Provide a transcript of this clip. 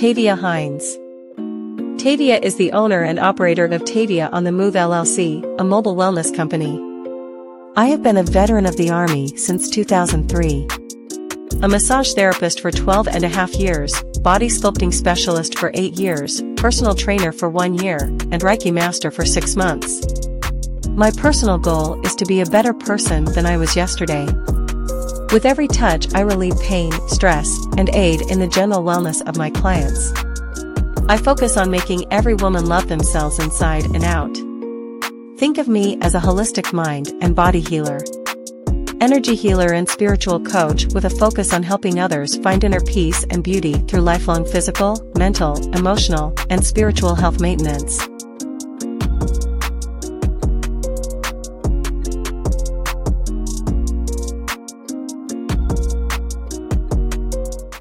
Tavia Hines. Tavia is the owner and operator of Tavia on the Move LLC, a mobile wellness company. I have been a veteran of the Army since 2003. A massage therapist for 12 and a half years, body sculpting specialist for 8 years, personal trainer for 1 year, and Reiki master for 6 months. My personal goal is to be a better person than I was yesterday. With every touch I relieve pain, stress, and aid in the general wellness of my clients. I focus on making every woman love themselves inside and out. Think of me as a holistic mind and body healer energy healer and spiritual coach with a focus on helping others find inner peace and beauty through lifelong physical, mental, emotional, and spiritual health maintenance.